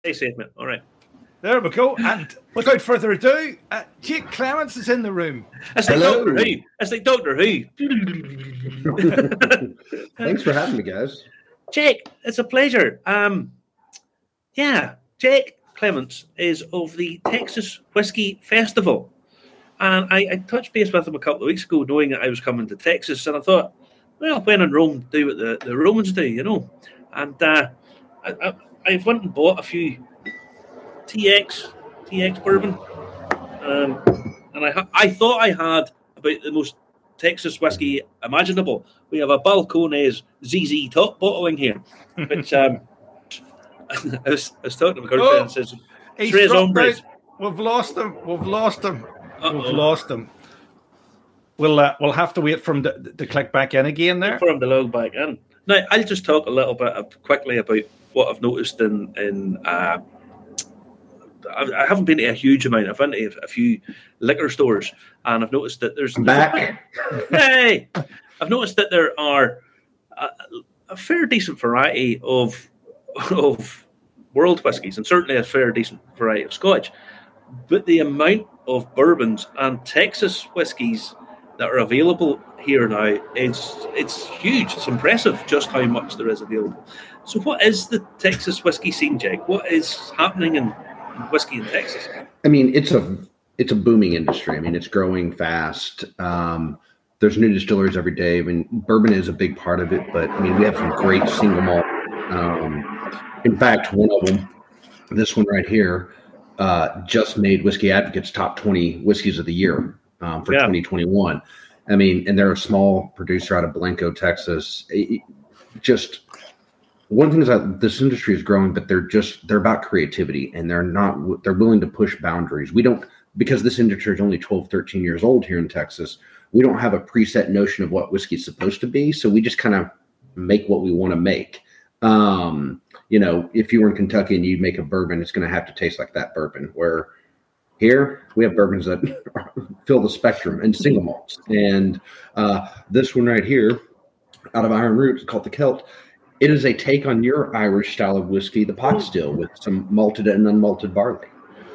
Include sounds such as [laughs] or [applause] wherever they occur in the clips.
Stay safe, man. All right. There we go. And without further ado, uh, Jake Clements is in the room. It's like Hello. Doctor Who. It's like Doctor Who. [laughs] Thanks for having me, guys. Jake, it's a pleasure. Um, yeah, Jake Clements is of the Texas Whiskey Festival. And I, I touched base with him a couple of weeks ago, knowing that I was coming to Texas. And I thought, well, when in Rome, do what the, the Romans do, you know. And uh, I, I, I went and bought a few TX, TX bourbon. Um, and I, ha- I thought I had about the most Texas whiskey imaginable. We have a Balcones ZZ top bottling here, which um, [laughs] I, was, I was talking to my girlfriend Oh, and says, hombres. We've lost them. We've lost him. We've lost him. We'll uh, we'll have to wait for him to, to click back in again there. for him to log back in. Now, I'll just talk a little bit quickly about what I've noticed in in. Uh, I, I haven't been to a huge amount. I've been to a few liquor stores, and I've noticed that there's I'm back. [laughs] hey, I've noticed that there are a, a fair decent variety of of world whiskies, and certainly a fair decent variety of Scotch. But the amount of bourbons and Texas whiskies that are available here now is it's huge. It's impressive just how much there is available. So, what is the Texas whiskey scene, Jake? What is happening in, whiskey in Texas? I mean, it's a it's a booming industry. I mean, it's growing fast. Um, there's new distilleries every day. I mean, bourbon is a big part of it, but I mean, we have some great single malt. Um, in fact, one of them, this one right here, uh, just made Whiskey Advocates top 20 whiskeys of the year um, for Yeah. 2021. I mean, and they're a small producer out of Blanco, Texas. It- it- just one thing is that this industry is growing, but they're just they're about creativity and they're not they're willing to push boundaries. We don't because this industry is only 12, 13 years old here in Texas. We don't have a preset notion of what whiskey's supposed to be, so we just kind of make what we want to make. Um, you know, if you were in Kentucky and you make a bourbon, it's going to have to taste like that bourbon. Where here we have bourbons that [laughs] fill the spectrum and single malts, and uh, this one right here, out of Iron Root, is called the Celt. It is a take on your Irish style of whiskey, the pot still, with some malted and unmalted barley.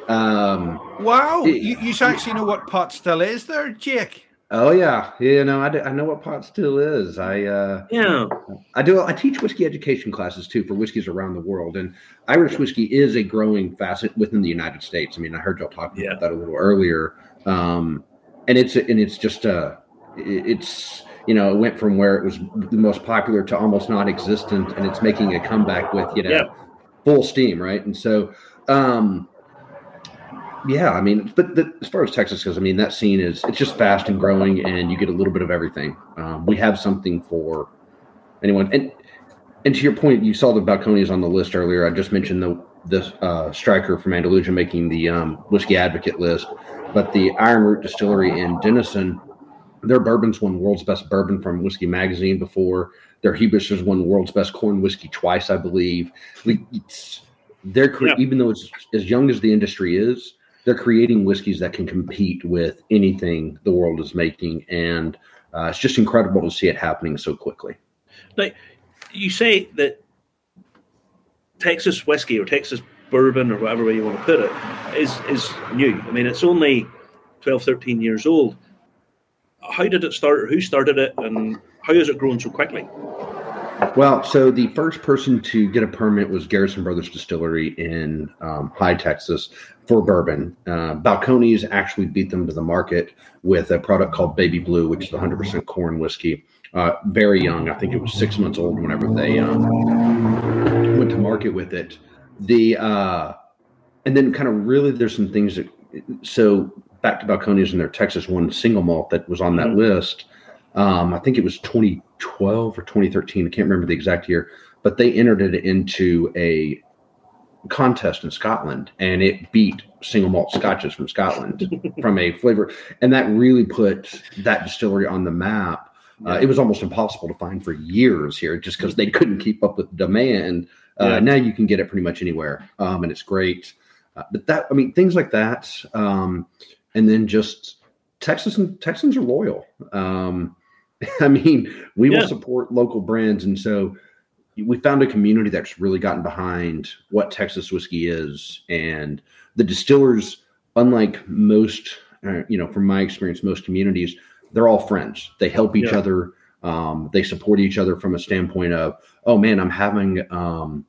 Um, Wow, It- you, you actually know what pot still is there, Jake? oh yeah, you know I, do- I know what pot still is. I uh, Yeah, I do. I teach whiskey education classes too for whiskeys around the world, and Irish whiskey is a growing facet within the United States. I mean, I heard y'all talking Yeah. about that a little earlier, um, and it's and it's just uh, it- it's you know it went from where it was the most popular to almost non-existent, and it's making a comeback with you know Yeah. full steam, right? And so. um yeah, I mean, but the, as far as Texas goes, I mean that scene is it's just fast and growing, and you get a little bit of everything. Um, we have something for anyone, and and to your point, you saw the Balcones on the list earlier. I just mentioned the the uh, Stryker from Andalusia making the um, whiskey advocate list, but the Iron Root Distillery in Denison, their bourbons won world's best bourbon from Whiskey Magazine before. Their Hubris won world's best corn whiskey twice, I believe. Like, they're cre- Yeah. even though it's as young as the industry is, they're creating whiskeys that can compete with anything the world is making, and uh, it's just incredible to see it happening so quickly. Like you say that Texas whiskey or Texas bourbon or whatever way you want to put it is is new. I mean, it's only 12, 13 years old. How did it start? Who started it, and how has it grown so quickly? Well, so the first person to get a permit was Garrison Brothers Distillery in um, Hye Texas for bourbon. Uh, Balcones actually beat them to the market with a product called Baby Blue, which is 100% corn whiskey. Uh, very young, I think it was six months old whenever they um, went to market with it. The uh, and then kind of really there's some things that so back to Balcones and their Texas one single malt that was on that Mhm. list. Um, I think it was 2012 or 2013. I can't remember the exact year, but they entered it into a contest in Scotland and it beat single malt scotches from Scotland [laughs] from a flavor. And that really put that distillery on the map. Uh, it was almost impossible to find for years here just because they couldn't keep up with demand. Uh, Yeah. Now you can get it pretty much anywhere, um, and it's great. Uh, but that, I mean, things like that, um, and then just Texas and Texans are loyal. Um, [laughs] I mean, we Yeah. will support local brands, and so we found a community that's really gotten behind what Texas whiskey is, and the distillers, unlike most, uh, you know, from my experience, most communities, they're all friends. They help each Yeah. other. Um, they support each other from a standpoint of, oh man, I'm having, um,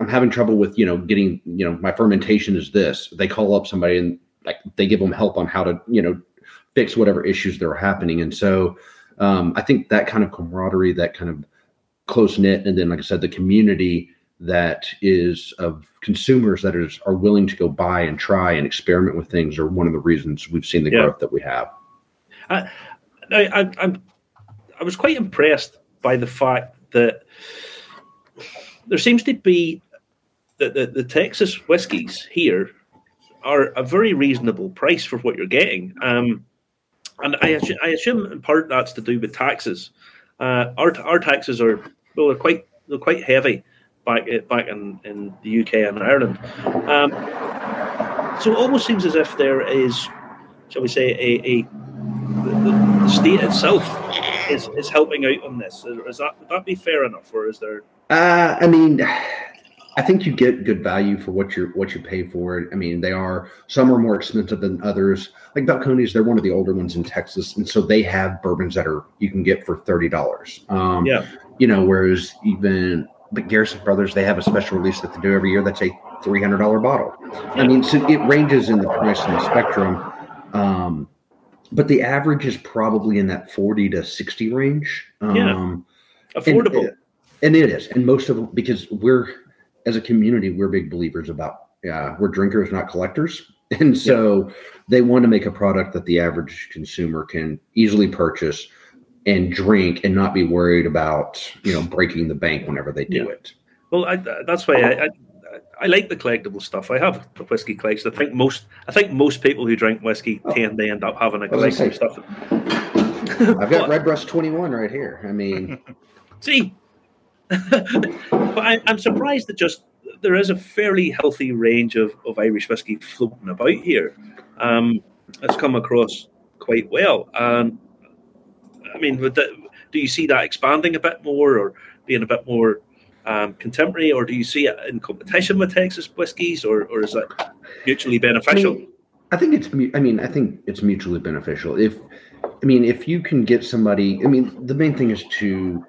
I'm having trouble with, you know, getting, you know, my fermentation is this. They call up somebody and like they give them help on how to, you know, fix whatever issues that are happening. And so, um, I think that kind of camaraderie, that kind of close knit, and then, like I said, the community that is of consumers that is are willing to go buy and try and experiment with things are one of the reasons we've seen the Yeah. growth that we have. I, I, I'm, I was quite impressed by the fact that there seems to be that the, the Texas whiskies here are a very reasonable price for what you're getting. Um, and I, assu- I assume in part that's to do with taxes. Uh, our, our taxes are well, they're quite they're quite heavy back back in, in the UK and Ireland. Um, so it almost seems as if there is, shall we say, a, a the, the state itself is, is helping out on this. Is, is that would that be fair enough, or is there? Uh, I mean, I think you get good value for what you what you pay for it. I mean, they are some are more expensive than others. Like Balcones, they're one of the older ones in Texas, and so they have bourbons that are you can get for thirty dollars. Um, Yeah. you know, whereas even but Garrison Brothers, they have a special release that they do every year. That's a three hundred dollar bottle. I mean, so it ranges in the price and the spectrum. Um, but the average is probably in that forty to sixty range. Um, Yeah. and- Affordable. and it is and most of them because we're as a community we're big believers about yeah we're drinkers not collectors [laughs] and so they want to make a product that the average consumer can easily purchase and drink and not be worried about you know breaking the bank whenever they do Yeah. it Well, I, that's why I, I I like the collectible stuff. I have a whiskey collection. I think most I think most people who drink whiskey Oh. tend to end up having a collection of stuff. i've got [laughs] redbreast 21 right here i mean [laughs] See, but I, I'm surprised that just there is a fairly healthy range of, of Irish whiskey floating about here. Um, it's come across quite well, and I mean, that, do you see that expanding a bit more, or being a bit more um, contemporary, or do you see it in competition with Texas whiskies, or, or is it mutually I beneficial? mean, I think it's. I mean, I think it's mutually beneficial. If, I mean, if you can get somebody. I mean, the main thing is to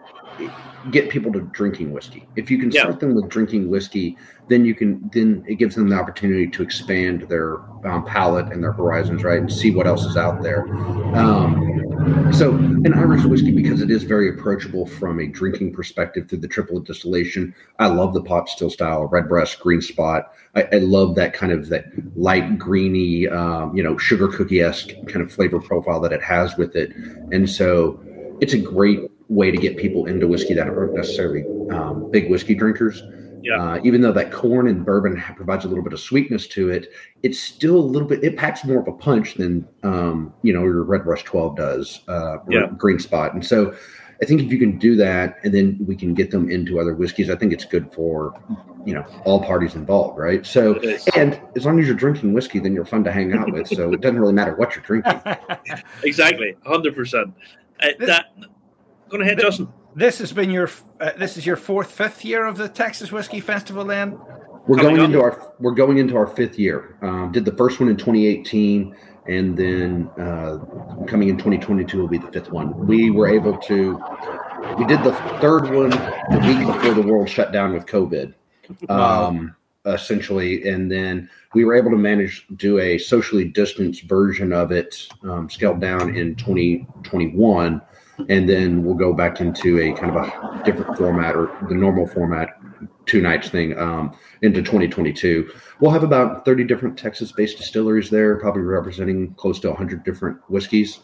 get people to drinking whiskey. If you can Yeah. start them with drinking whiskey, then you can. Then it gives them the opportunity to expand their um, palate and their horizons, right, and see what else is out there. Um, so, an Irish whiskey, because it is very approachable from a drinking perspective through the triple distillation. I love the pot still style, redbreast, green spot. I, I love that kind of that light greeny, um, you know, sugar cookie esque kind of flavor profile that it has with it. And so it's a great way to get people into whiskey that aren't necessarily um, big whiskey drinkers. Yeah. Uh, even though that corn and bourbon provides a little bit of sweetness to it, it's still a little bit. It packs more of a punch than um, you know your Redbreast Twelve does, uh, Yeah. Green Spot. And so, I think if you can do that, and then we can get them into other whiskeys, I think it's good for you know all parties involved, right? So, and as long as you're drinking whiskey, then you're fun to hang out with. So it doesn't really matter what you're drinking. [laughs] Exactly, hundred percent. Uh, This- that. Go ahead, Justin. this has been your uh, this is your fourth fifth year of the Texas Whiskey Festival. Then We're Coming going up. into our we're going into our fifth year. Um, did the first one in 2018, and then uh, coming in 2022 will be the fifth one. We were able to. We did the third one the week before the world shut down with COVID, Wow. um, essentially, and then we were able to manage do a socially distanced version of it, um, scaled down in 2021, and then we'll go back into a kind of a different format or the normal format two nights thing um, into 2022. We'll have about 30 different Texas based distilleries there, probably representing close to 100 different whiskeys.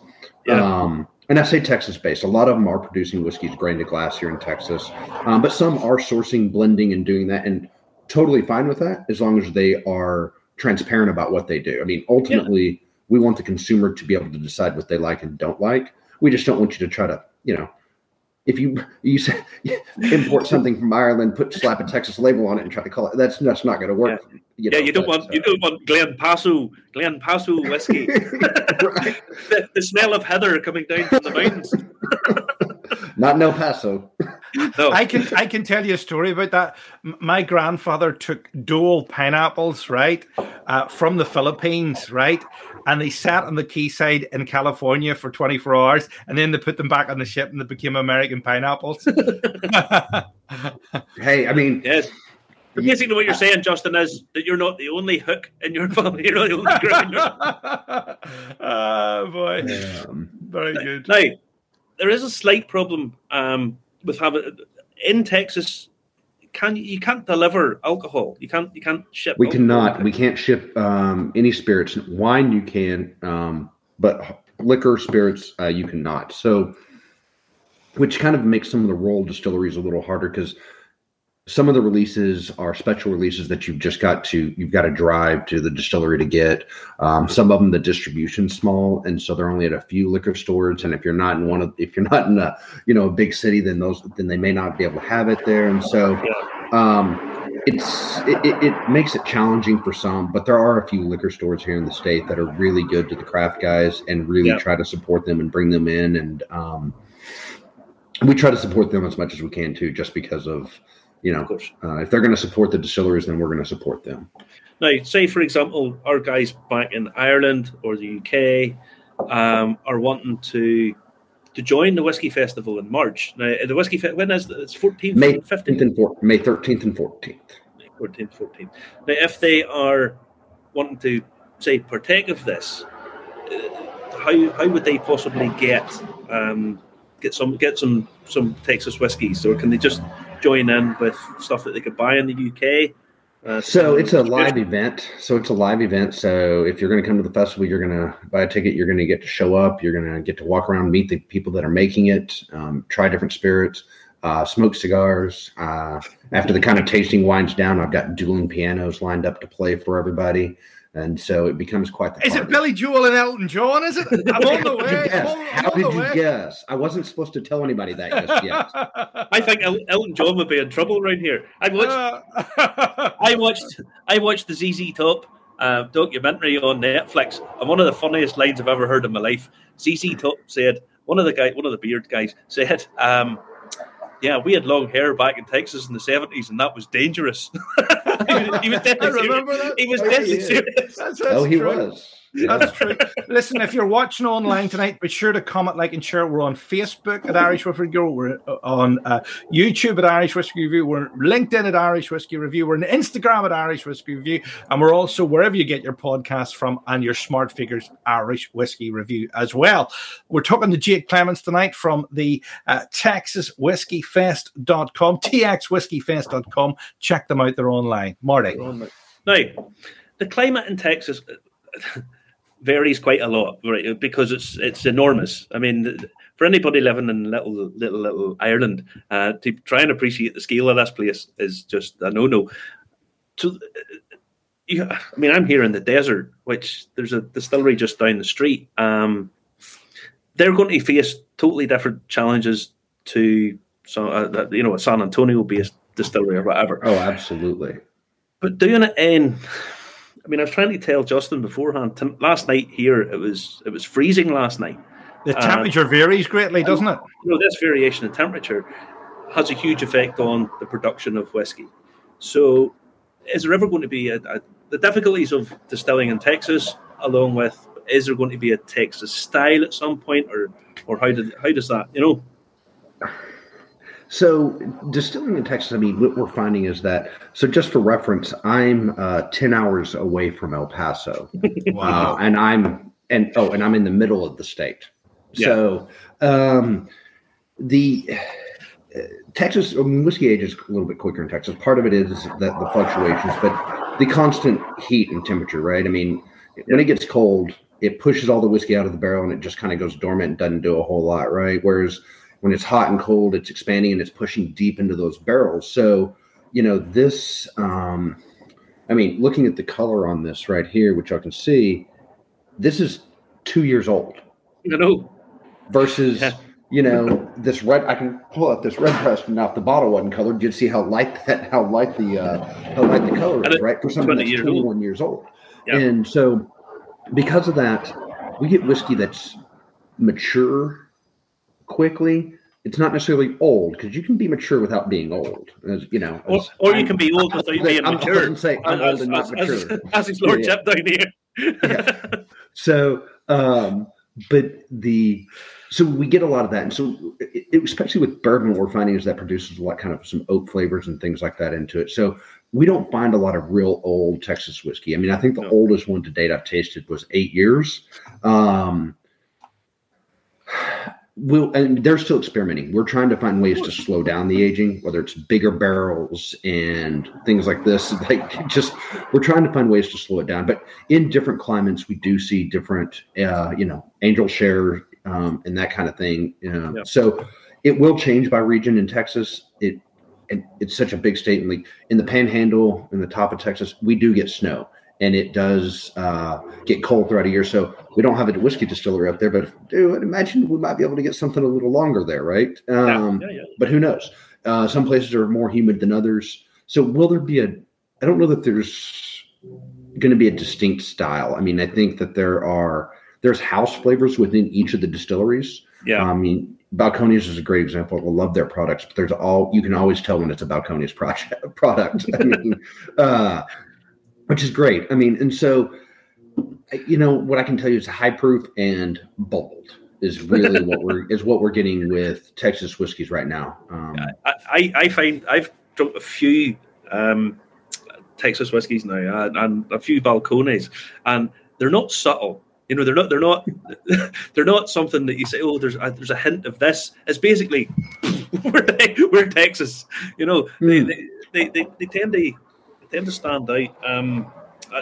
Yeah. Um, and I say Texas based. A lot of them are producing whiskeys grain to glass here in Texas, um, but some are sourcing, blending, and doing that, and totally fine with that as long as they are transparent about what they do. I mean, ultimately, we want the consumer to be able to decide what they like and don't like. We just don't want you to try to, you know, if you you say, [laughs] import something from Ireland, put slap a Texas label on it, and try to call it. That's that's not going to work. yeah, know, you don't want you don't want Glen Paso Glen Paso whiskey. uh, [laughs] [laughs] the, the smell of heather coming down from the mountains. Not in El Paso. [laughs] no. I can I can tell you a story about that. My grandfather took dual pineapples, right, uh, from the Philippines, right, and they sat on the quayside in California for 24 hours, and then they put them back on the ship, and they became American pineapples. [laughs] hey, I mean, yes. But basically, what you're saying, Justin, is that you're not the only hook in your family. You're not the only grinder. oh [laughs] boy, um, very good. Now, there is a slight problem um, with having in Texas. Can you can't deliver alcohol? You can't you can't ship. we alcohol. cannot. We can't ship um, any spirits. Wine you can, um, but liquor, spirits uh, you cannot. So, which kind of makes some of the roll distilleries a little harder because some of the releases are special releases that you've just got to you've got to drive to the distillery to get. Um, some of them the distribution's small and so they're only at a few liquor stores and if you're not in one of if you're not in a you know a big city then those then they may not be able to have it there and so um, it's it, it, it makes it challenging for some but there are a few liquor stores here in the state that are really good to the craft guys and really try to support them and bring them in and um, we try to support them as much as we can too just because of you know Of course. uh, if they're going to support the distilleries, then we're going to support them. Now, say for example, our guys back in Ireland or the UK um, are wanting to to join the whiskey festival in March. Now, the whiskey fe- when is it? It's 14th, May and 15th 15th, and four, May 13th and 14th. 14th, 14th. Now, if they are wanting to say partake of this, uh, how how would they possibly get um, get some get some some Texas whiskies, or can they just join in with stuff that they could buy in the UK? Uh, So it's a live event. So it's a live event. So if you're going to come to the festival, you're going to buy a ticket. You're going to get to show up. You're going to get to walk around, meet the people that are making it, um, try different spirits, uh, smoke cigars. Uh, after the kind of tasting winds down, I've got dueling pianos lined up to play for everybody, and so it becomes quite the. Is it. Billy Joel and Elton John? Is it? I'm on the [laughs] How did you way. guess? On, How did you way. guess? I wasn't supposed to tell anybody that just yet. I think El- Elton John would be in trouble around here. I watched, Uh, [laughs] I watched, I watched the ZZ Top uh, documentary on Netflix, and one of the funniest lines I've ever heard in my life. ZZ Top said, one of the guy, one of the beard guys said, um, "Yeah, we had long hair back in Texas in the seventies, and that was dangerous." [laughs] he was, [laughs] he was deadly I serious. that. He was Oh, deadly yeah. serious. That's, that's oh, he true. was. [laughs] That's true. Listen, if you're watching online tonight, be sure to comment, like, and share. We're on Facebook at Irish Whiskey Review. We're uh, on uh, YouTube at Irish Whiskey Review. We're LinkedIn at Irish Whiskey Review. We're on Instagram at Irish Whiskey Review. And we're also wherever you get your podcast from and your smart figures, Irish Whiskey Review as well. We're talking to Jake Clements tonight from the uh, TexasWhiskeyFest.com, TXWhiskeyFest.com. Check them out. They're online. Marty. Now, the climate in Texas varies quite a lot, right? Because it's it's enormous. I mean, for anybody living in little little little Ireland, uh, to try and appreciate the scale of this place is just a no no. So, uh, you, I mean, I'm here in the desert, which there's a distillery just down the street. Um, they're going to face totally different challenges to so uh, you know a San Antonio based distillery or whatever. Oh, absolutely. But doing it in, I mean, I was trying to tell Justin beforehand. T- last night here, it was it was freezing last night. The temperature varies greatly, doesn't it? You know, this variation in temperature has a huge effect on the production of whiskey. So, is there ever going to be a, a, the difficulties of distilling in Texas, along with is there going to be a Texas style at some point, or or how did how does that you know? So, distilling in Texas, I mean, what we're finding is that, so just for reference, I'm uh, 10 hours away from El Paso. [laughs] Uh, and I'm, and oh, and I'm in the middle of the state. So, um, the uh, Texas I mean, whiskey age is a little bit quicker in Texas. Part of it is that the fluctuations, but the constant heat and temperature, right? I mean, when it gets cold, it pushes all the whiskey out of the barrel and it just kind of goes dormant and doesn't do a whole lot, right? Whereas when it's hot and cold, it's expanding and it's pushing deep into those barrels. So, you know, this, um, I mean, looking at the color on this right here, which I can see, this is two years old You know, versus, Yeah. you know, this red. I can pull out this redbreast. Now, if the bottle wasn't colored, you'd see how light [laughs] that, how light the, uh, how light the color is, right? For something that's years old. 21 years old. Yeah. And so, because of that, we get whiskey that's mature quickly, it's not necessarily old because you can be mature without being old. As you know, or, as, or you can be old without being mature. I'm say I'm as, old and not mature. as, as his lordship down here. Yeah. [laughs] So, um, but the so we get a lot of that, and so it, it- especially with bourbon, what we're finding is that produces a lot kind of some oak flavors and things like that into it. So we don't find a lot of real old Texas whiskey. I mean, I think the No. oldest one to date I've tasted was eight years. Um, we'll and they're still experimenting. We're trying to find ways to slow down the aging, whether it's bigger barrels and things like this. [laughs] Like just we're trying to find ways to slow it down. But in different climates, we do see different, uh, you know, angel share um, and that kind of thing. Um, Yeah. So it will change by region in Texas. It and it's such a big state. And like in the Panhandle, in the top of Texas, we do get snow. And it does uh, get cold throughout a year, so we don't have a whiskey distillery up there. But dude, imagine we might be able to get something a little longer there, right? Um, yeah, yeah, yeah. but who knows? Uh, some places are more humid than others. So will there be a? I don't know that there's going to be a distinct style. I mean, I think that there are there's house flavors within each of the distilleries. Yeah. I mean, Balcones is a great example. I love their products, but there's all you can always tell when it's a Balcones project [laughs] product. I mean, [laughs] uh, which is great. I mean, and so you know what I can tell you is high proof and bold is really what we're [laughs] is what we're getting with Texas whiskeys right now. Um, I, I, I find I've drunk a few um, Texas whiskies now and, and a few balcones, and they're not subtle. You know, they're not. They're not. [laughs] they're not something that you say. Oh, there's a, there's a hint of this. It's basically [laughs] we're, we're Texas. You know, Hmm. they, they, they, they tend to they tend to stand out. Um,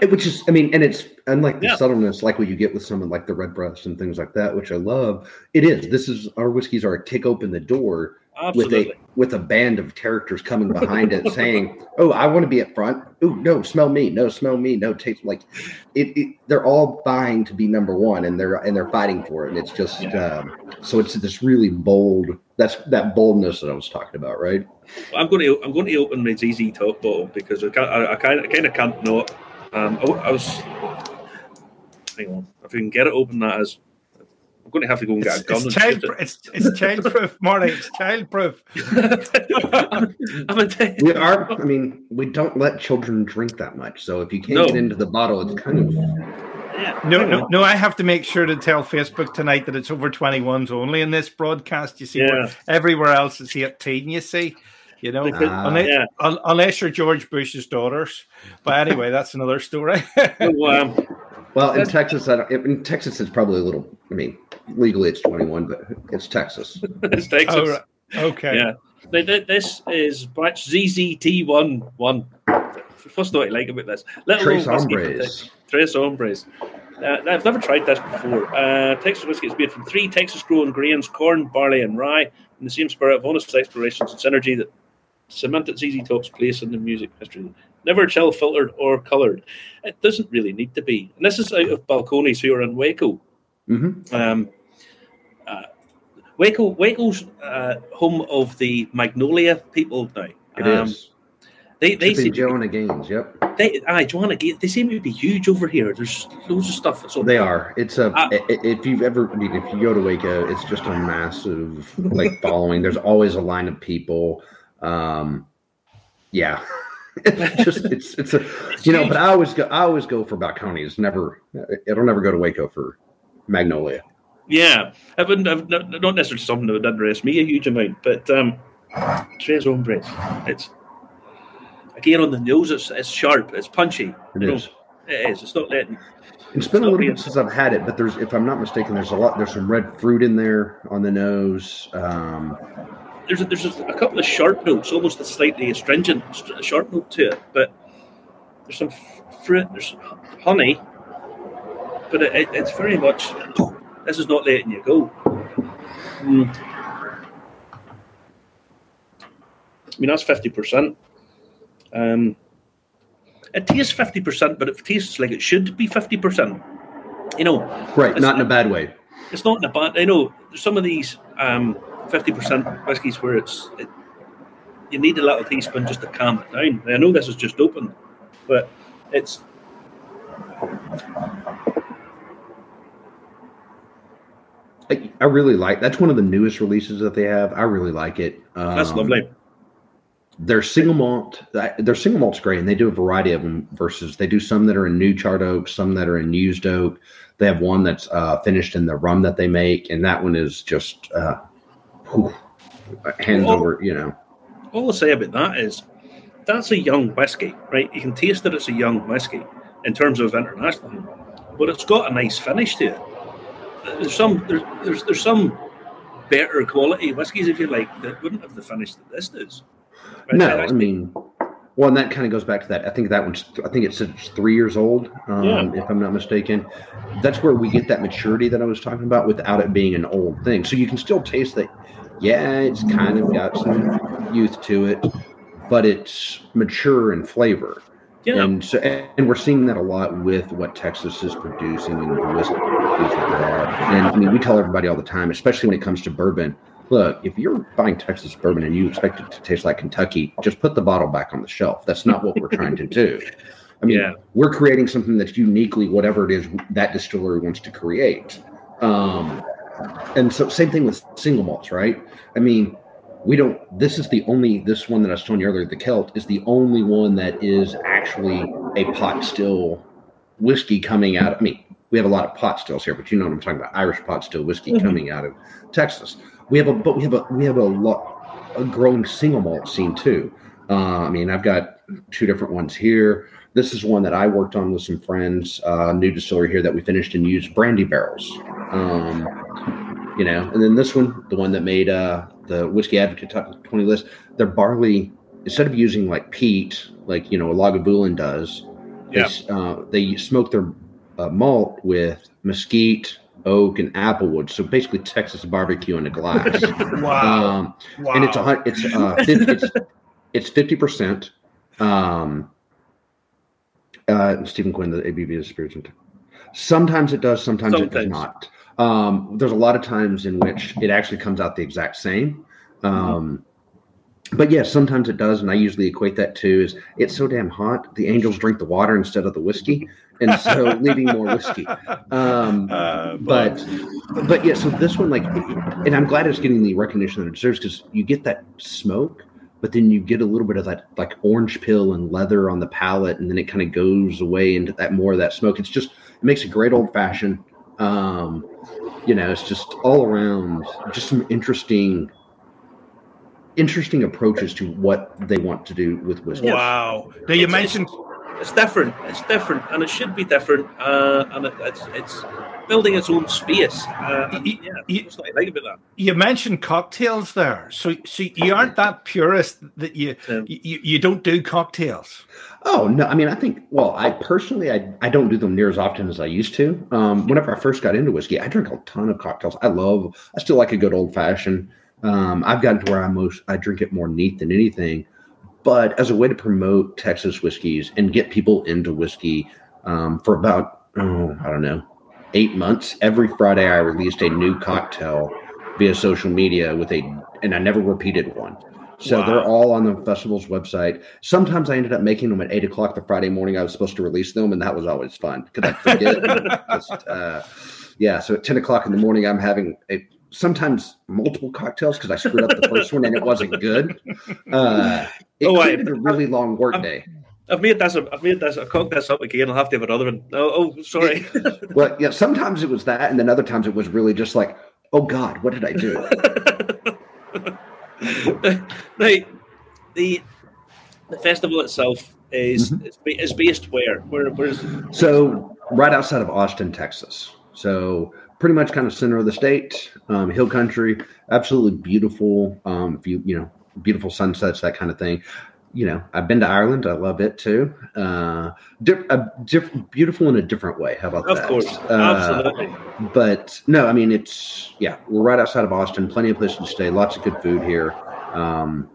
which is i mean and it's unlike the Yeah. subtleness like what you get with someone like the red breast and things like that which i love it is this is our whiskeys are a kick open the door absolutely. with a with a band of characters coming behind it [laughs] saying oh i want to be up front oh no smell me no smell me no taste like it, it they're all vying to be number one and they're and they're fighting for it and it's just Yeah. um, so it's this really bold that's that boldness that i was talking about right I'm going to I'm going to open my ZZ top bottle because I can't, I, I kind of kind of can't not. Um, I, I was hang on if we can get it open. That is, I'm going to have to go and get It's, a gun. it's, and child, shoot it's, it's childproof, Marty. It's childproof. it. I'm a t- we are i mean we don't let children drink that much so if you can't No. get into the bottle it's kind of yeah, No, no, no. I have to make sure to tell Facebook tonight that it's over 21s only in this broadcast. You see, Yeah. everywhere else it's 18. You see, you know, Because- Ah. unless, yeah. un- unless you're George Bush's daughters. But anyway, [laughs] that's another story. [laughs] So, um, Well, in Texas, I don't, in Texas, it's probably a little. I mean, legally it's twenty one, but it's Texas. it's Texas. Oh, right. okay. Yeah. Th- th- This is batch ZZT1 1. First note I like about this. Little Trace old whiskey hombres. Tres Hombres. Uh, I've never tried this before. Uh, Texas whiskey is made from three Texas grown grains corn, barley, and rye in the same spirit of honest explorations and synergy that cemented ZZ Top's place in the music history. Never chill filtered or coloured. It doesn't really need to be. And this is out of Balcones, who are in Waco. hmm Um, uh, Waco, Waco's uh, home of the Magnolia people now. It is. um, They, they, Tipping seem, Joanna Gaines. Yep, they, aye, Joanna, they seem to be huge over here. There's loads of stuff. So they are. It's a. Uh, if you've ever, I mean, if you go to Waco, it's just a massive like [laughs] following. There's always a line of people. Um, yeah, it's [laughs] just it's it's a you know. But I always go. I always go for Balcones. Never. It'll never go to Waco for Magnolia. Yeah, I wouldn't. I've not, not necessarily something that would interest me a huge amount, but um, Tres Hombres. It's again on the nose. It's, it's sharp. It's punchy. It is. it is. It's not letting. It's been a little bit since I've had it, but there's, if I'm not mistaken, there's a lot. There's some red fruit in there on the nose. Um, There's a, there's a, a couple of sharp notes, almost a slightly astringent, st- sharp note to it, but there's some f- fruit. There's honey, but it, it, it's very much. This is not letting you go. Mm. I mean that's fifty percent. Um, it tastes fifty percent, but it tastes like it should be fifty percent. You know, right, not in a bad way. it's not in a bad. I know some of these um, fifty percent whiskies where it's it, you need a little teaspoon just to calm it down. I know this is just open, but it's I, I really like. That's one of the newest releases that they have. I really like it. Um, That's lovely. Their single malt, their single malt's great, and they do a variety of them. Versus they do some that are in new charred oak, some that are in used oak. They have one that's uh, finished in the rum that they make, and that one is just uh, whew, hands Well, over. You know, All I'll say about that is that's a young whiskey, right? You can taste that it's a young whiskey in terms of international, but it's got a nice finish to it. There's some there's there's, there's some better quality whiskies, if you like, that wouldn't have the finish that this does. No, I mean, well, and that kind of goes back to that. I think that one's, I think it's it's three years old, um, Yeah. if I'm not mistaken. That's where we get that maturity that I was talking about without it being an old thing. So you can still taste that. Yeah, it's kind of got some youth to it, but it's mature in flavor. yeah, And so, and we're seeing that a lot with what Texas is producing and the whiskey that they are. And I mean, we tell everybody all the time, especially when it comes to bourbon. Look, if you're buying Texas bourbon and you expect it to taste like Kentucky, just put the bottle back on the shelf. That's not what we're trying to do. I mean, Yeah. we're creating something that's uniquely whatever it is that distillery wants to create. Um, and so, same thing with single malts, right? I mean, we don't this is the only this one that i was telling you earlier the celt is the only one that is actually a pot still whiskey coming out i mean we have a lot of pot stills here but you know what i'm talking about irish pot still whiskey Mhm. coming out of texas we have a but we have a we have a lot a growing single malt scene too. Uh, i mean i've got two different ones here. This is one that i worked on with some friends uh, new distillery here that we finished and used brandy barrels. Um, you know and then this one the one that made uh the whiskey advocate top 20 list their barley instead of using like peat like you know a lagavulin does Yeah. they, uh, they smoke their uh, malt with mesquite oak and applewood so basically texas barbecue in a glass [laughs] Wow. um, wow. and it's a it's uh 50, it's it's fifty percent. Um, uh, Stephen Quinn, the ABV of spirits. Sometimes it does, sometimes, it does not. Um, there's a lot of times in which it actually comes out the exact same. Um, but yes, sometimes it does, and I usually equate that to is it's so damn hot. The angels drink the water instead of the whiskey, and so [laughs] leaving more whiskey. Um, Uh, but but yeah, so this one like, and I'm glad it's getting the recognition that it deserves because you get that smoke, but then you get a little bit of that like orange pill and leather on the palate, and then it kind of goes away into that more of that smoke. It's just it makes a great old fashioned. Um, you know, it's just all around just some interesting interesting approaches to what they want to do with whiskey. wow. Now you mentioned it's different. It's different, and it should be different. Uh, and it, it's it's building its own space. Uh, and, Y- yeah, y- that's what I like about that. you mentioned cocktails there. So so you aren't that purist that you Um, you, you don't do cocktails. Oh no! I mean, I think. Well, I personally, I, I don't do them near as often as I used to. Um, whenever I first got into whiskey, I drink a ton of cocktails. I love. I still like a good old fashioned. Um, I've gotten to where I most I drink it more neat than anything. But as a way to promote Texas whiskeys and get people into whiskey, um, for about oh I don't know eight months, every Friday I released a new cocktail via social media with a, and I never repeated one. So Wow. they're all on the festival's website. Sometimes I ended up making them at eight o'clock the Friday morning. I was supposed to release them, and that was always fun because I forget. [laughs] Just, uh, yeah, so at ten o'clock in the morning, I'm having a, sometimes multiple cocktails because I screwed up the first one and it wasn't good. Uh, it Oh, I- a really long workday. I've made this. I've made this. I cooked this up again. I'll have to have another one. Oh, oh sorry. Well, yeah, sometimes it was that, and then other times it was really just like, oh God, what did I do? [laughs] right. The the festival itself is Mm-hmm. based where? Where? Where's? So right outside of Austin, Texas. So pretty much kind of center of the state, um, hill country, absolutely beautiful. Um, view, you know, beautiful sunsets, that kind of thing. You know, I've been to Ireland. I love it too. Uh, diff- beautiful in a different way. How about Of that? Of course, Uh, absolutely. but no, I mean it's yeah, we're right outside of Austin. Plenty of places to stay. Lots of good food here. Um,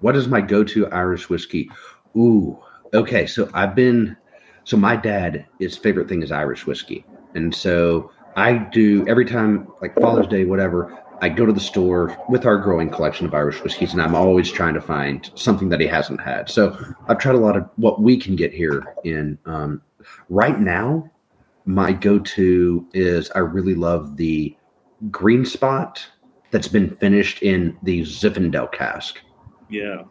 what is my go-to Irish whiskey? Ooh, okay. So I've been. So my dad, his favorite thing is Irish whiskey, and so I do every time, like Father's Day, whatever. I go to the store with our growing collection of Irish whiskeys, and I'm always trying to find something that he hasn't had. So I've tried a lot of what we can get here in. Um, right now, my go-to is I really love the green spot that's been finished in the Zinfandel cask. Yeah.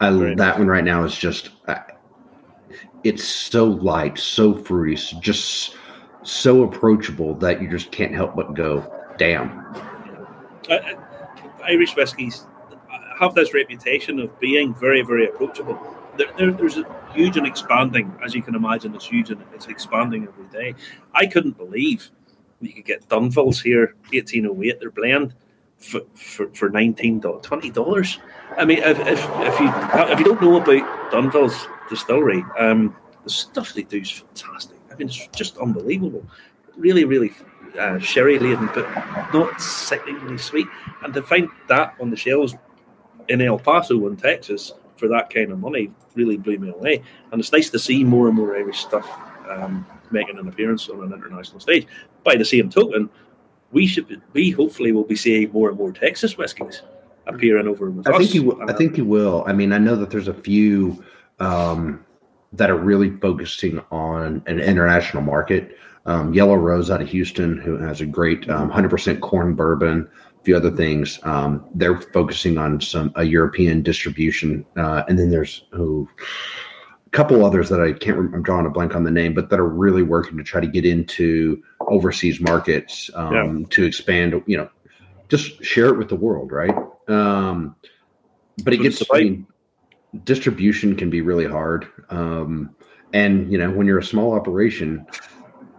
I, that one right now is just, uh, it's so light, so fruity, just so approachable that you just can't help but go, damn. Irish whiskies have this reputation of being very, very approachable. There, there, there's a huge and expanding, as you can imagine, it's huge and it's expanding every day. I couldn't believe you could get Dunvilles here, 1808, their blend, for, for, for 19 $20. I mean, if, if, if, you, if you don't know about Dunville's distillery, um, the stuff they do is fantastic. It's just unbelievable. Really, really uh, sherry laden, but not sickeningly sweet. And to find that on the shelves in El Paso in Texas for that kind of money really blew me away. And it's nice to see more and more Irish stuff um, making an appearance on an international stage. By the same token, we should we hopefully will be seeing more and more Texas whiskies appearing over with I us. think you will. I think you will. I mean, I know that there's a few um, that are really focusing on an international market. Um, Yellow Rose out of Houston, who has a great um, 100% corn bourbon, a few other things. Um, they're focusing on some a European distribution, uh, and then there's oh, a couple others that I can't. Remember, I'm drawing a blank on the name, but that are really working to try to get into overseas markets um, Yeah. to expand. You know, just share it with the world, right? Um, but it gets about. I mean, distribution can be really hard. Um, and you know, when you're a small operation,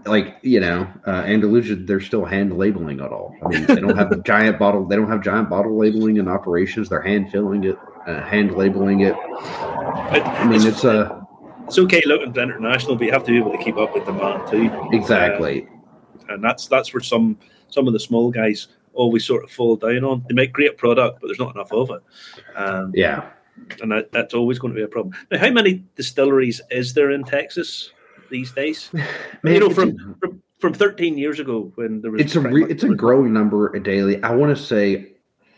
like you know, uh, Andalusia, they're still hand labeling it all. I mean, they don't have [laughs] giant bottle. They don't have giant bottle labeling in operations. They're hand filling it, uh, hand labeling it. I mean, it's uh, it's okay looking to international, but you have to be able to keep up with demand too. exactly. and that's that's where some some of the small guys always sort of fall down on. They make great product, but there's not enough of it, um, Yeah. And that, that's always going to be a problem. Now, how many distilleries is there in Texas these days? Man, [sighs] you know, from, from from 13 years ago when there was it's a re- it's a growing number daily. I want to say,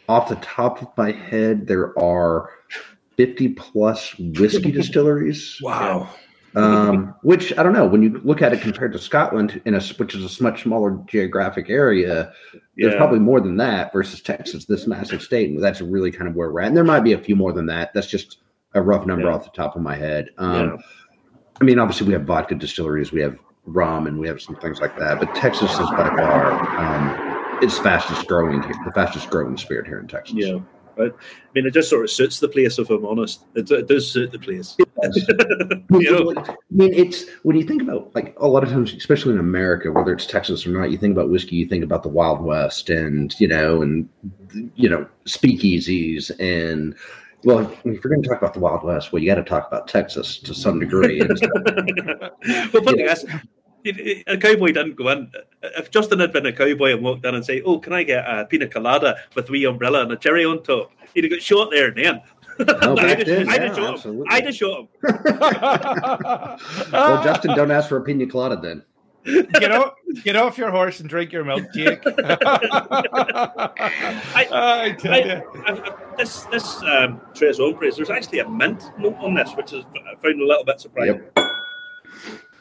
off the top of my head, there are fifty plus whiskey [laughs] distilleries. Wow. Um, which I don't know. When you look at it compared to Scotland, in a which is a much smaller geographic area, there's Yeah. probably more than that versus Texas, this massive state. And that's really kind of where we're at. And there might be a few more than that. That's just a rough number Yeah. off the top of my head. Um, Yeah. I mean, obviously, we have vodka distilleries, we have rum, and we have some things like that. But Texas is by far um, it's fastest growing here, the fastest growing spirit here in Texas. yeah. But I mean, it just sort of suits the place. If I'm honest, it, it does suit the place. [laughs] you know, I mean, it's when you think about like a lot of times, especially in America, whether it's Texas or not, you think about whiskey, you think about the Wild West, and you know, and you know, speakeasies, and well, if you're going to talk about the Wild West, well, you got to talk about Texas to some degree. [laughs] Well, but Yeah. yes, it- it- a cowboy didn't go in. If Justin had been a cowboy and walked in and say, "Oh, can I get a pina colada with wee umbrella and a cherry on top?" He'd have got shot there and then. [laughs] I'd, have- then, I'd yeah, shot him. I'd have shot him. [laughs] well, Justin, don't ask for a pina colada then. get off, get off your horse and drink your milk, Jake. [laughs] I, tell I, you. I, I, this this um, Tres Hombres, there's actually a mint note on this, which is I found a little bit surprising.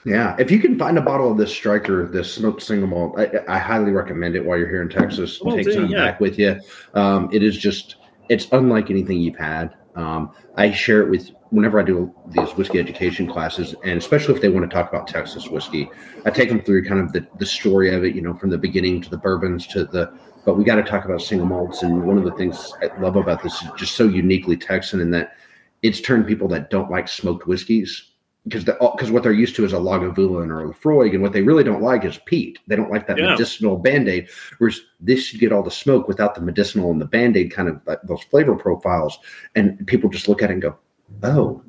Yeah, if you can find a bottle of this Stryker, this smoked single malt, I, I highly recommend it while you're here in Texas. Take some yeah. back with you. Um, it is just, it's unlike anything you've had. Um, I share it with whenever I do these whiskey education classes, and especially if they want to talk about Texas whiskey, I take them through kind of the, the story of it, you know, from the beginning to the bourbons to the. But we got to talk about single malts, and one of the things I love about this is just so uniquely Texan in that it's turned people that don't like smoked whiskeys because the uh, because what they're used to is a Lagavulin or a Laphroaig, and what they really don't like is peat. They don't like that Yeah. medicinal band aid. Whereas this, you get all the smoke without the medicinal and the band aid kind of like those flavor profiles, and people just look at it and go, "Oh,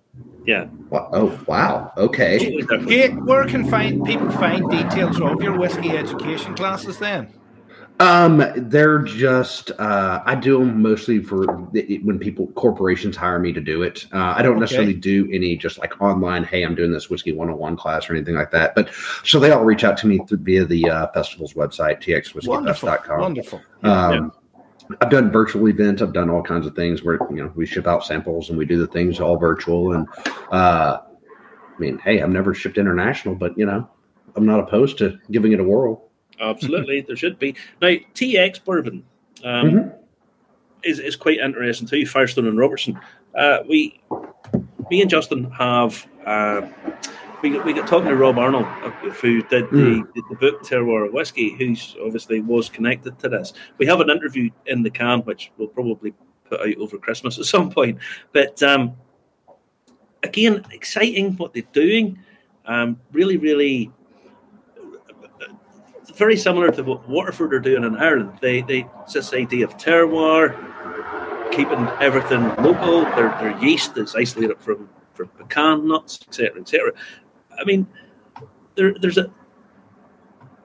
Yeah, wa- oh, wow, okay." totally different. Jake, where can find people find details of your whiskey education classes then? Um, they're just uh, I do them mostly for when people corporations hire me to do it. Uh, I don't Okay. necessarily do any just like online. Hey, I'm doing this whiskey 101 class or anything like that. But so they all reach out to me through, via the uh, festival's website, txwhiskeyfest.com. Wonderful. Um, I've done virtual events. I've done all kinds of things where you know we ship out samples and we do the things all virtual. And uh, I mean, hey, I've never shipped international, but you know, I'm not opposed to giving it a whirl. Absolutely, there should be. Now, TX bourbon um, mm-hmm. is, is quite interesting too. Firestone and Robertson. Uh, we, me and Justin have. Uh, we, we got talking to Rob Arnold, uh, who did the, mm. the book Terroir of Whiskey, who's obviously was connected to this. We have an interview in the can, which we'll probably put out over Christmas at [laughs] some point. But um, again, exciting what they're doing. Um, really, really very similar to what Waterford are doing in Ireland. They they it's this idea of terroir, keeping everything local. Their their yeast is isolated from from pecan nuts, etc., etc. I mean, there there's a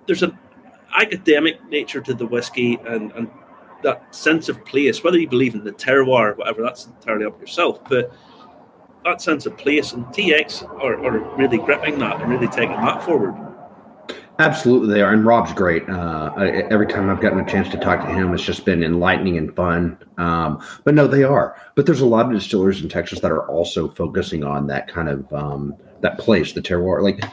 there's an academic nature to the whiskey and and that sense of place. Whether you believe in the terroir, or whatever, that's entirely up to yourself. But that sense of place and TX are, are really gripping that and really taking that forward. Absolutely, they are, and Rob's great. Uh, every time I've gotten a chance to talk to him, it's just been enlightening and fun. Um, but no, they are. But there's a lot of distillers in Texas that are also focusing on that kind of um, that place, the terroir. Like,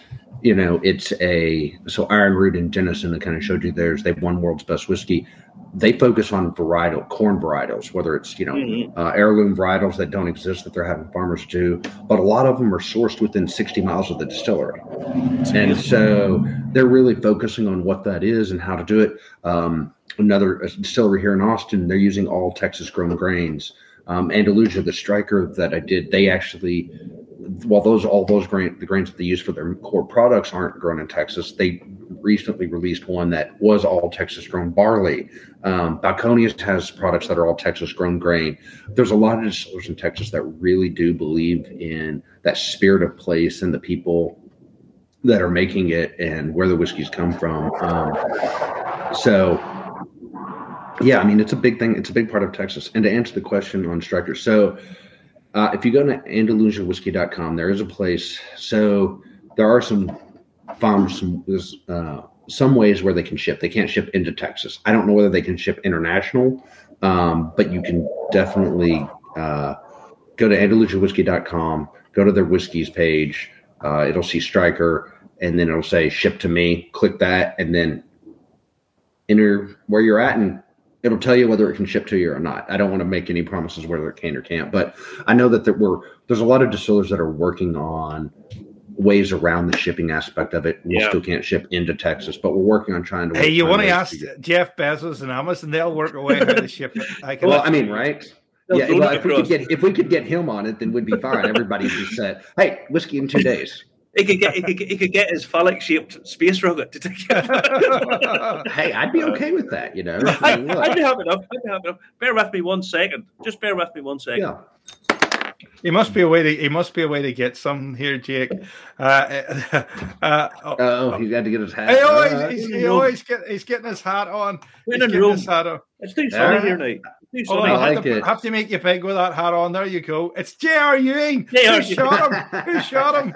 you know, it's a so Ironroot and Denison. I kind of showed you theirs. They've won world's best whiskey they focus on varietal corn varietals, whether it's you know mm-hmm. uh, heirloom varietals that don't exist that they're having farmers do, but a lot of them are sourced within 60 miles of the distillery, and so they're really focusing on what that is and how to do it. Um, another distillery here in Austin, they're using all Texas grown grains. Um, Andalusia, the Stryker that I did, they actually while those all those grain the grains that they use for their core products aren't grown in Texas, they recently released one that was all Texas grown barley. Um, Balcones has products that are all Texas grown grain. There's a lot of distillers in Texas that really do believe in that spirit of place and the people that are making it and where the whiskeys come from. Um, so, yeah, I mean, it's a big thing. It's a big part of Texas. And to answer the question on Stryker, so uh, if you go to AndalusiaWhiskey.com, there is a place. So there are some found some uh, some ways where they can ship. They can't ship into Texas. I don't know whether they can ship international, um, but you can definitely uh, go to AndalusiaWhiskey.com, go to their whiskeys page. Uh, it'll see Stryker, and then it'll say ship to me. Click that, and then enter where you're at and it'll tell you whether it can ship to you or not. I don't want to make any promises whether it can or can't, but I know that there were there's a lot of distillers that are working on ways around the shipping aspect of it. We yeah. still can't ship into Texas, but we're working on trying to. Hey, you want to ask Jeff Bezos and Amazon? They'll work away how to ship it. I well, I mean, right? yeah, well, if we could get if we could get him on it, then we'd be fine. Everybody'd be set. Hey, whiskey in two days. He could get he could, he could get his phallic shaped space rocket to take. [laughs] hey, I'd be okay with that. You know, [laughs] I, would be happy enough. I'd be happy enough. Bear with me one second. Just bear with me one second. Yeah. He must be a way to. He must be a way to get some here, Jake. Uh, [laughs] uh, oh, oh, he's got to get his hat. He always, uh, he's, he always get, he's getting his hat on. He's getting his hat on. It's too sunny here now. Oh, I like have, to, have to make you big with that hat on. There you go. It's J.R. Ewing. Who shot him? Who shot him?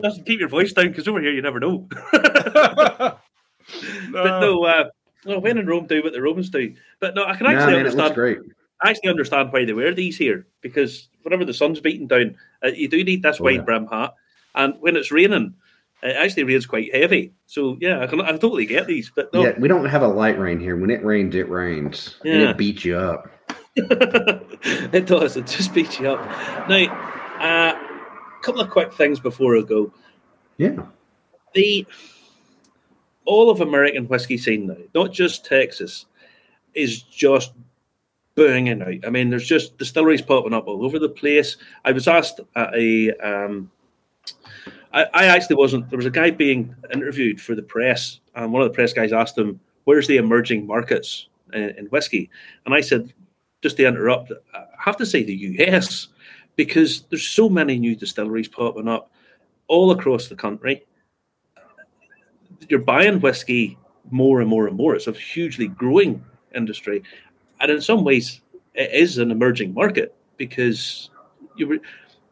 Doesn't keep your voice down because over here you never know. [laughs] but no, uh, well, when in Rome, do what the Romans do. But no, I can actually man, understand. Great. I actually understand why they wear these here because whenever the sun's beating down, uh, you do need this oh, wide yeah. brim hat, and when it's raining, it actually rains quite heavy. So yeah, I can I totally get these. But no. yeah, we don't have a light rain here. When it rains, it rains. Yeah. And it beats you up. [laughs] it does. It just beats you up. Now, a uh, couple of quick things before I go. Yeah. The all of American whiskey scene now, not just Texas, is just burning out. I mean, there's just distilleries popping up all over the place. I was asked at a um, I, I actually wasn't. There was a guy being interviewed for the press, and one of the press guys asked him, "Where's the emerging markets in, in whiskey?" And I said, just to interrupt, I have to say the US because there's so many new distilleries popping up all across the country. You're buying whiskey more and more and more. It's a hugely growing industry, and in some ways, it is an emerging market because you were,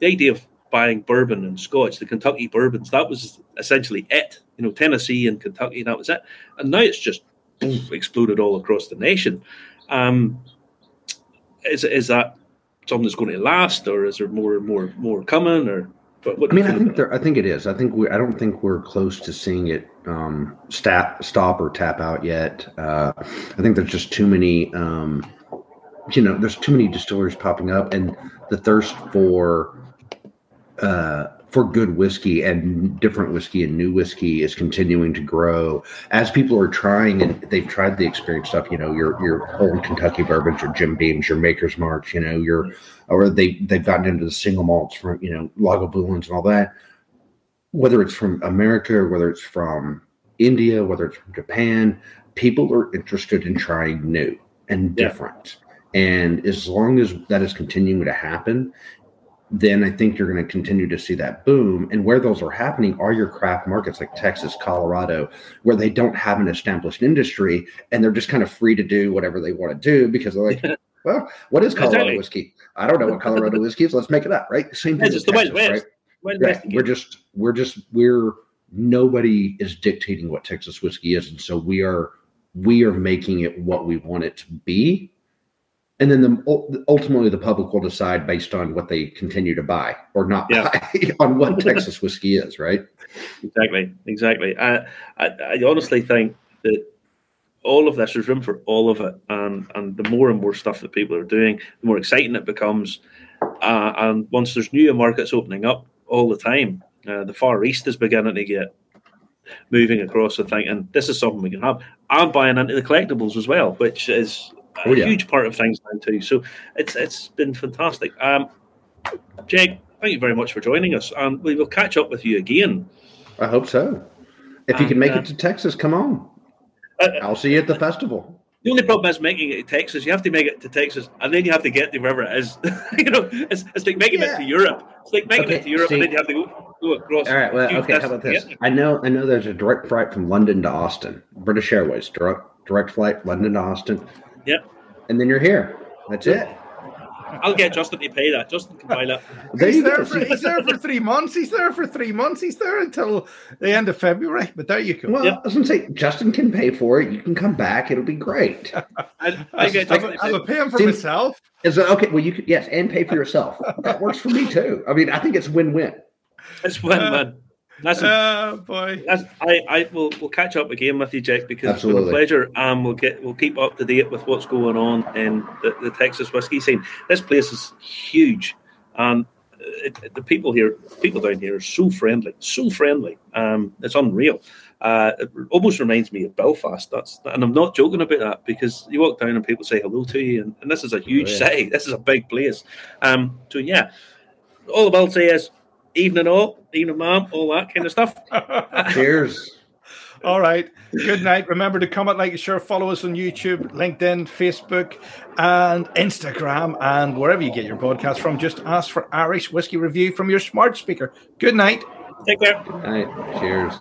the idea of buying bourbon and scotch, the Kentucky bourbons, that was essentially it. You know, Tennessee and Kentucky, that was it. And now it's just boom, exploded all across the nation. Um, is is that something that's going to last, or is there more, and more, more coming? Or I mean, I think there, I think it is. I think we. I don't think we're close to seeing it um, stop, stop or tap out yet. Uh, I think there's just too many. Um, you know, there's too many distilleries popping up, and the thirst for uh, for good whiskey and different whiskey and new whiskey is continuing to grow as people are trying and they've tried the experience stuff. You know, your your old Kentucky bourbons, your Jim Beams, your Maker's Marks. You know, your or they they've gotten into the single malts from you know Lagavulins and all that. Whether it's from America or whether it's from India, whether it's from Japan, people are interested in trying new and Yeah. different. And as long as that is continuing to happen, then I think you're going to continue to see that boom. And where those are happening are your craft markets like Texas, Colorado, where they don't have an established industry and they're just kind of free to do whatever they want to do because they're like, [laughs] well, what is Colorado Exactly. whiskey? I don't know what Colorado [laughs] whiskey is. Let's make it up, right? Same thing. Texas, West. right? Wild Right. We're just we're just we're nobody is dictating what Texas whiskey is, and so we are we are making it what we want it to be. And then the ultimately the public will decide based on what they continue to buy or not Yeah. buy [laughs] on what Texas whiskey is, right? Exactly, exactly. I, I, I honestly think that all of this, there's room for all of it, and and the more and more stuff that people are doing, the more exciting it becomes. Uh, and once there's new markets opening up all the time, uh, the Far East is beginning to get moving across the thing, and thinking this is something we can have. I'm buying into the collectibles as well, which is Oh, yeah. huge part of things now too. So it's it's been fantastic. Um, Jake, thank you very much for joining us, and we will catch up with you again. I hope so. If you can make uh, it to Texas, come on. Uh, I'll see you at the festival. The only problem is making it to Texas. You have to make it to Texas, and then you have to get to wherever it is. [laughs] you know, it's, it's like making Yeah. it to Europe. It's like making Okay, it to Europe, see- and then you have to go, go across. All right. Well, okay. How about this? I know. I know. There's a direct flight from London to Austin. British Airways direct direct flight London to Austin. Yep. And then you're here. That's it. I'll get Justin to pay that. Justin can buy that. [laughs] He's there for he's there for three months. He's there for three months. He's there until the end of February. But there you go. Well, Yep. I was going to say Justin can pay for it. You can come back. It'll be great. [laughs] I, I get I'm, Justin to I'm pay. paying for See- myself. Is it okay? Well, you could yes, and pay for yourself. That works for me too. I mean, I think it's win-win. It's win win. Uh, That's Oh boy. That's, I, I will we'll catch up again with you, Jack, because it's Absolutely. been a pleasure. And we'll get we'll keep up to date with what's going on in the, the Texas whiskey scene. This place is huge, and it, it- the people here, people down here, are so friendly, so friendly. Um, it's unreal. Uh, it almost reminds me of Belfast. That's and I'm not joking about that because you walk down and people say hello to you, and, and this is a huge yeah. city. This is a big place. Um, so yeah, all I'll say is evening all, evening mom, all that kind of stuff. [laughs] Cheers. All right. Good night. Remember to comment, like, and share, follow us on YouTube, LinkedIn, Facebook, and Instagram, and wherever you get your podcast from. Just ask for Irish Whiskey Review from your smart speaker. Good night. Take care. All right. Cheers.